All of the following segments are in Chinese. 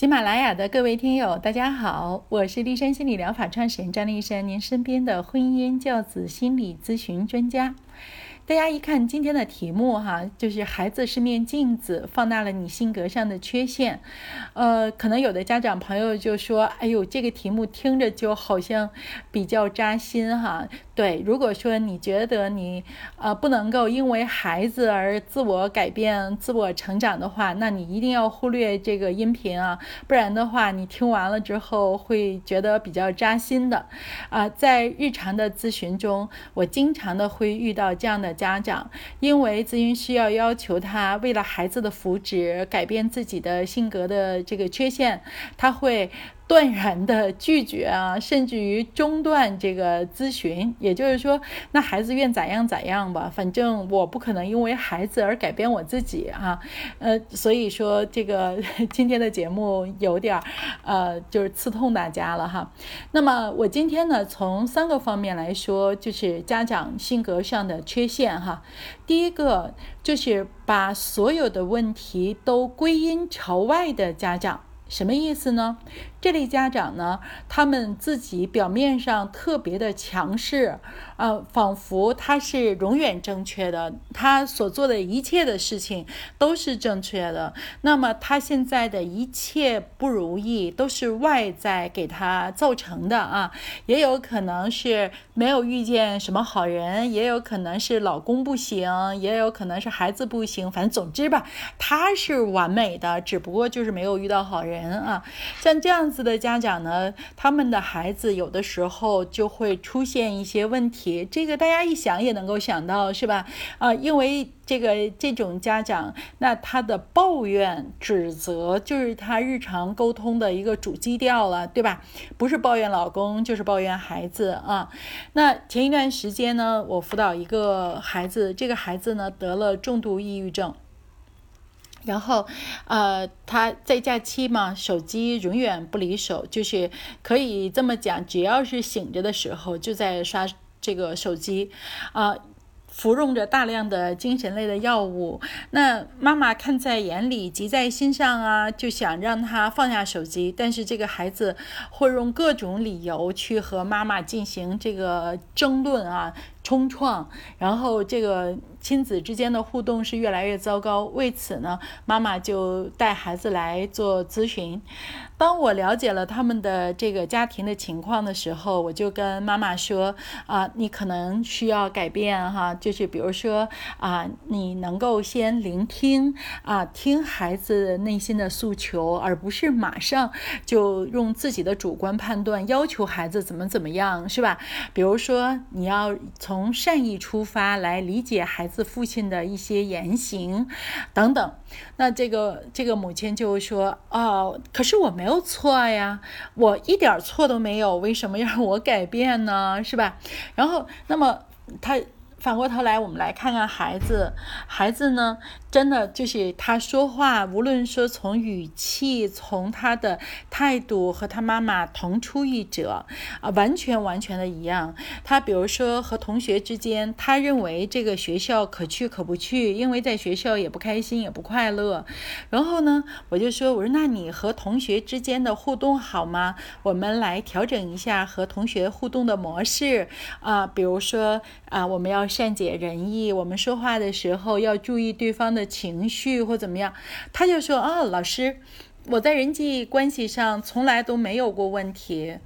喜马拉雅的各位听友，大家好，我是立山心理疗法创始人张立山，您身边的婚姻教子心理咨询专家。大家一看今天的题目哈，就是孩子是面镜子，放大了你性格上的缺陷。呃，可能有的家长朋友就说：“哎呦，这个题目听着就好像比较扎心哈。”对，如果说你觉得你呃不能够因为孩子而自我改变、自我成长的话，那你一定要忽略这个音频啊，不然的话你听完了之后会觉得比较扎心的。啊，在日常的咨询中，我经常的会遇到这样的。家长因为咨询师要要求他为了孩子的福祉改变自己的性格的这个缺陷，他会。断然的拒绝啊，甚至于中断这个咨询，也就是说，那孩子愿咋样咋样吧，反正我不可能因为孩子而改变我自己啊，呃，所以说这个 今天的节目有点儿，呃，就是刺痛大家了哈。那么我今天呢，从三个方面来说，就是家长性格上的缺陷哈。第一个就是把所有的问题都归因朝外的家长。什么意思呢？这类家长呢，他们自己表面上特别的强势，呃，仿佛他是永远正确的，他所做的一切的事情都是正确的。那么他现在的一切不如意都是外在给他造成的啊，也有可能是没有遇见什么好人，也有可能是老公不行，也有可能是孩子不行，反正总之吧，他是完美的，只不过就是没有遇到好人人啊，像这样。子的家长呢，他们的孩子有的时候就会出现一些问题，这个大家一想也能够想到，是吧？啊，因为这个这种家长，那他的抱怨、指责就是他日常沟通的一个主基调了，对吧？不是抱怨老公，就是抱怨孩子啊。那前一段时间呢，我辅导一个孩子，这个孩子呢得了重度抑郁症。然后，呃，他在假期嘛，手机永远不离手，就是可以这么讲，只要是醒着的时候就在刷这个手机，啊，服用着大量的精神类的药物。那妈妈看在眼里，急在心上啊，就想让他放下手机，但是这个孩子会用各种理由去和妈妈进行这个争论啊。冲撞，然后这个亲子之间的互动是越来越糟糕。为此呢，妈妈就带孩子来做咨询。当我了解了他们的这个家庭的情况的时候，我就跟妈妈说：啊，你可能需要改变哈，就是比如说啊，你能够先聆听啊，听孩子内心的诉求，而不是马上就用自己的主观判断要求孩子怎么怎么样，是吧？比如说你要。从善意出发来理解孩子父亲的一些言行，等等。那这个这个母亲就说：“哦，可是我没有错呀，我一点错都没有，为什么要我改变呢？是吧？”然后，那么他。反过头来，我们来看看孩子。孩子呢，真的就是他说话，无论说从语气、从他的态度和他妈妈同出一辙啊，完全完全的一样。他比如说和同学之间，他认为这个学校可去可不去，因为在学校也不开心也不快乐。然后呢，我就说，我说那你和同学之间的互动好吗？我们来调整一下和同学互动的模式啊，比如说啊，我们要。善解人意，我们说话的时候要注意对方的情绪或怎么样。他就说：“啊，老师，我在人际关系上从来都没有过问题。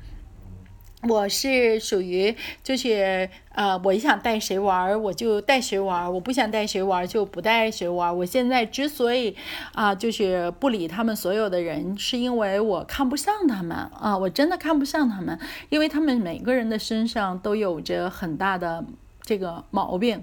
我是属于就是呃，我想带谁玩儿我就带谁玩儿，我不想带谁玩儿就不带谁玩儿。我现在之所以啊，就是不理他们所有的人，是因为我看不上他们啊，我真的看不上他们，因为他们每个人的身上都有着很大的。”这个毛病，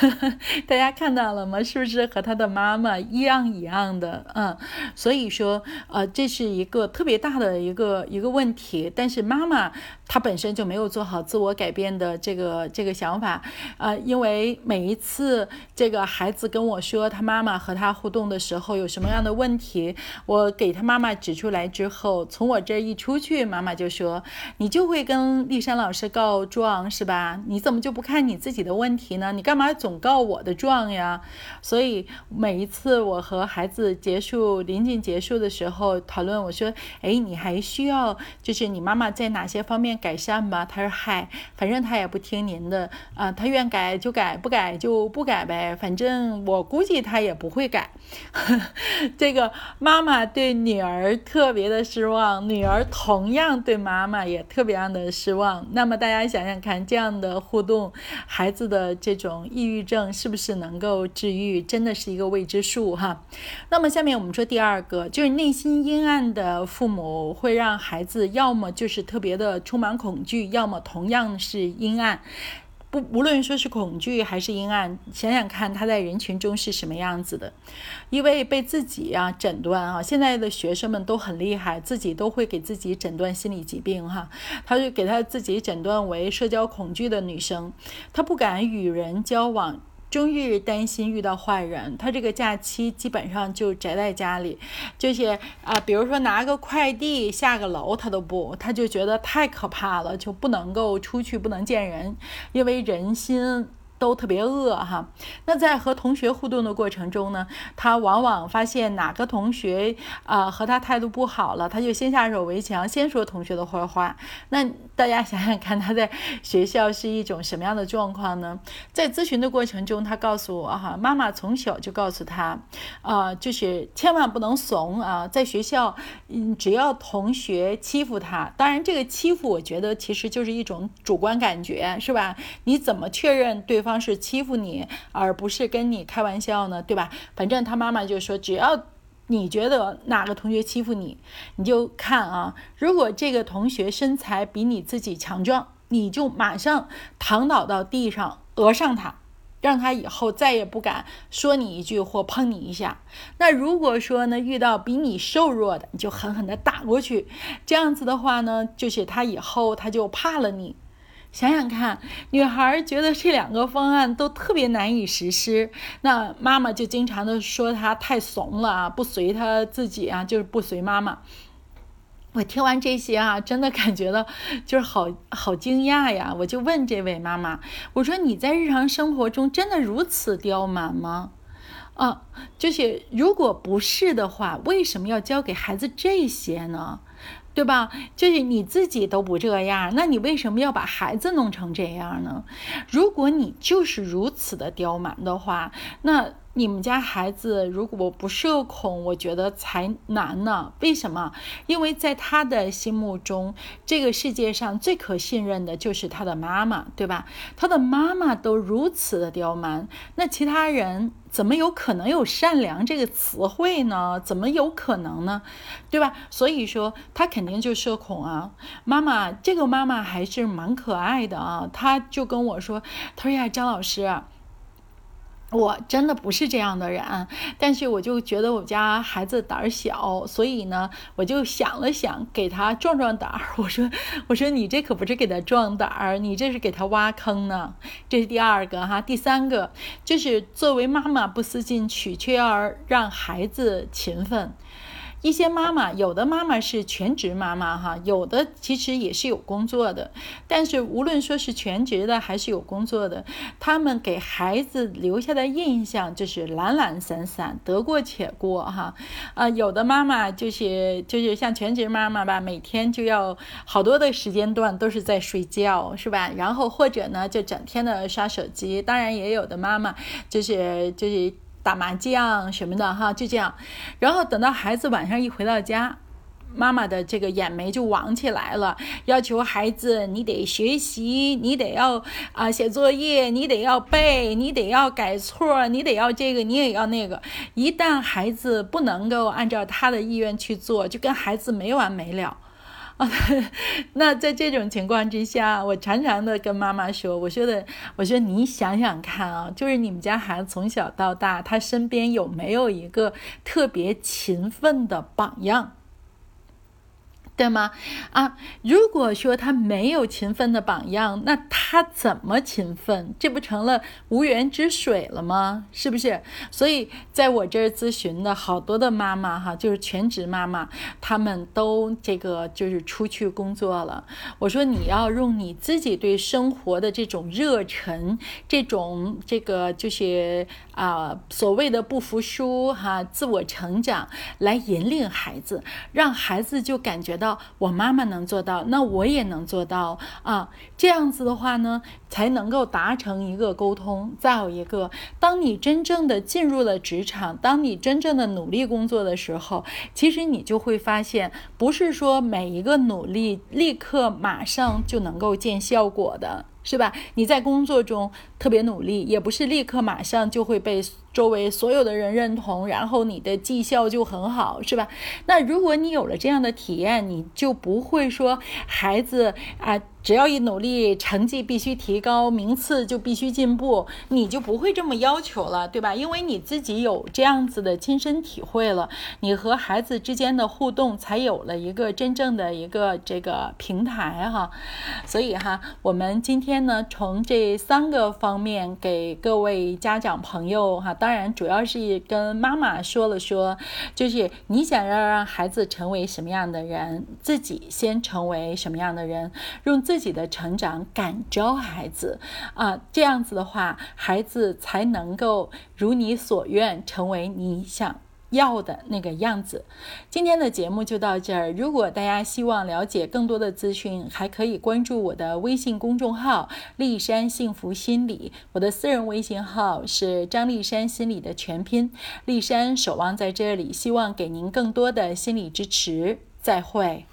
大家看到了吗？是不是和他的妈妈一样一样的？嗯，所以说，呃，这是一个特别大的一个一个问题。但是妈妈她本身就没有做好自我改变的这个这个想法，呃，因为每一次这个孩子跟我说他妈妈和他互动的时候有什么样的问题，我给他妈妈指出来之后，从我这一出去，妈妈就说：“你就会跟丽珊老师告状是吧？你怎么就不看你？”自己的问题呢？你干嘛总告我的状呀？所以每一次我和孩子结束临近结束的时候讨论，我说：“哎，你还需要就是你妈妈在哪些方面改善吗？”他说：“嗨，反正他也不听您的啊，他愿改就改，不改就不改呗。反正我估计他也不会改。”这个妈妈对女儿特别的失望，女儿同样对妈妈也特别的失望。那么大家想想看，这样的互动，孩子的这种抑郁症是不是能够治愈，真的是一个未知数哈。那么下面我们说第二个，就是内心阴暗的父母会让孩子要么就是特别的充满恐惧，要么同样是阴暗。不，无论说是恐惧还是阴暗，想想看他在人群中是什么样子的。因为被自己啊诊断啊，现在的学生们都很厉害，自己都会给自己诊断心理疾病哈。他就给他自己诊断为社交恐惧的女生，他不敢与人交往。终日担心遇到坏人，他这个假期基本上就宅在家里，就是啊，比如说拿个快递下个楼他都不，他就觉得太可怕了，就不能够出去，不能见人，因为人心。都特别饿哈，那在和同学互动的过程中呢，他往往发现哪个同学啊和他态度不好了，他就先下手为强，先说同学的坏话。那大家想想看，他在学校是一种什么样的状况呢？在咨询的过程中，他告诉我哈，妈妈从小就告诉他，啊，就是千万不能怂啊，在学校，嗯，只要同学欺负他，当然这个欺负，我觉得其实就是一种主观感觉，是吧？你怎么确认对方？方式欺负你，而不是跟你开玩笑呢，对吧？反正他妈妈就说，只要你觉得哪个同学欺负你，你就看啊，如果这个同学身材比你自己强壮，你就马上躺倒到地上讹上他，让他以后再也不敢说你一句或碰你一下。那如果说呢，遇到比你瘦弱的，你就狠狠地打过去。这样子的话呢，就是他以后他就怕了你。想想看，女孩觉得这两个方案都特别难以实施，那妈妈就经常的说她太怂了啊，不随她自己啊，就是不随妈妈。我听完这些啊，真的感觉到就是好好惊讶呀！我就问这位妈妈，我说你在日常生活中真的如此刁蛮吗？啊，就是如果不是的话，为什么要教给孩子这些呢？对吧？就是你自己都不这样，那你为什么要把孩子弄成这样呢？如果你就是如此的刁蛮的话，那。你们家孩子如果不社恐，我觉得才难呢。为什么？因为在他的心目中，这个世界上最可信任的就是他的妈妈，对吧？他的妈妈都如此的刁蛮，那其他人怎么有可能有善良这个词汇呢？怎么有可能呢？对吧？所以说他肯定就社恐啊。妈妈，这个妈妈还是蛮可爱的啊。他就跟我说：“他说呀，张老师。”我真的不是这样的人，但是我就觉得我家孩子胆儿小，所以呢，我就想了想，给他壮壮胆儿。我说，我说你这可不是给他壮胆儿，你这是给他挖坑呢。这是第二个哈，第三个就是作为妈妈不思进取，却要让孩子勤奋。一些妈妈，有的妈妈是全职妈妈哈，有的其实也是有工作的。但是无论说是全职的还是有工作的，他们给孩子留下的印象就是懒懒散散，得过且过哈。啊，有的妈妈就是就是像全职妈妈吧，每天就要好多的时间段都是在睡觉，是吧？然后或者呢，就整天的刷手机。当然也有的妈妈就是就是。打麻将什么的哈，就这样，然后等到孩子晚上一回到家，妈妈的这个眼眉就往起来了，要求孩子你得学习，你得要啊写作业，你得要背，你得要改错，你得要这个，你也要那个。一旦孩子不能够按照他的意愿去做，就跟孩子没完没了。啊，那在这种情况之下，我常常的跟妈妈说，我说的，我说你想想看啊，就是你们家孩子从小到大，他身边有没有一个特别勤奋的榜样？对吗？啊，如果说他没有勤奋的榜样，那他怎么勤奋？这不成了无源之水了吗？是不是？所以在我这儿咨询的好多的妈妈哈，就是全职妈妈，他们都这个就是出去工作了。我说你要用你自己对生活的这种热忱，这种这个就是啊所谓的不服输哈，自我成长来引领孩子，让孩子就感觉到。我妈妈能做到，那我也能做到啊！这样子的话呢，才能够达成一个沟通。再有一个，当你真正的进入了职场，当你真正的努力工作的时候，其实你就会发现，不是说每一个努力立刻马上就能够见效果的。是吧？你在工作中特别努力，也不是立刻马上就会被周围所有的人认同，然后你的绩效就很好，是吧？那如果你有了这样的体验，你就不会说孩子啊。只要一努力，成绩必须提高，名次就必须进步，你就不会这么要求了，对吧？因为你自己有这样子的亲身体会了，你和孩子之间的互动才有了一个真正的一个这个平台哈。所以哈，我们今天呢，从这三个方面给各位家长朋友哈，当然主要是跟妈妈说了说，就是你想要让孩子成为什么样的人，自己先成为什么样的人，用自。自己的成长感召孩子啊，这样子的话，孩子才能够如你所愿，成为你想要的那个样子。今天的节目就到这儿。如果大家希望了解更多的资讯，还可以关注我的微信公众号“丽山幸福心理”。我的私人微信号是张丽山心理的全拼。丽山守望在这里，希望给您更多的心理支持。再会。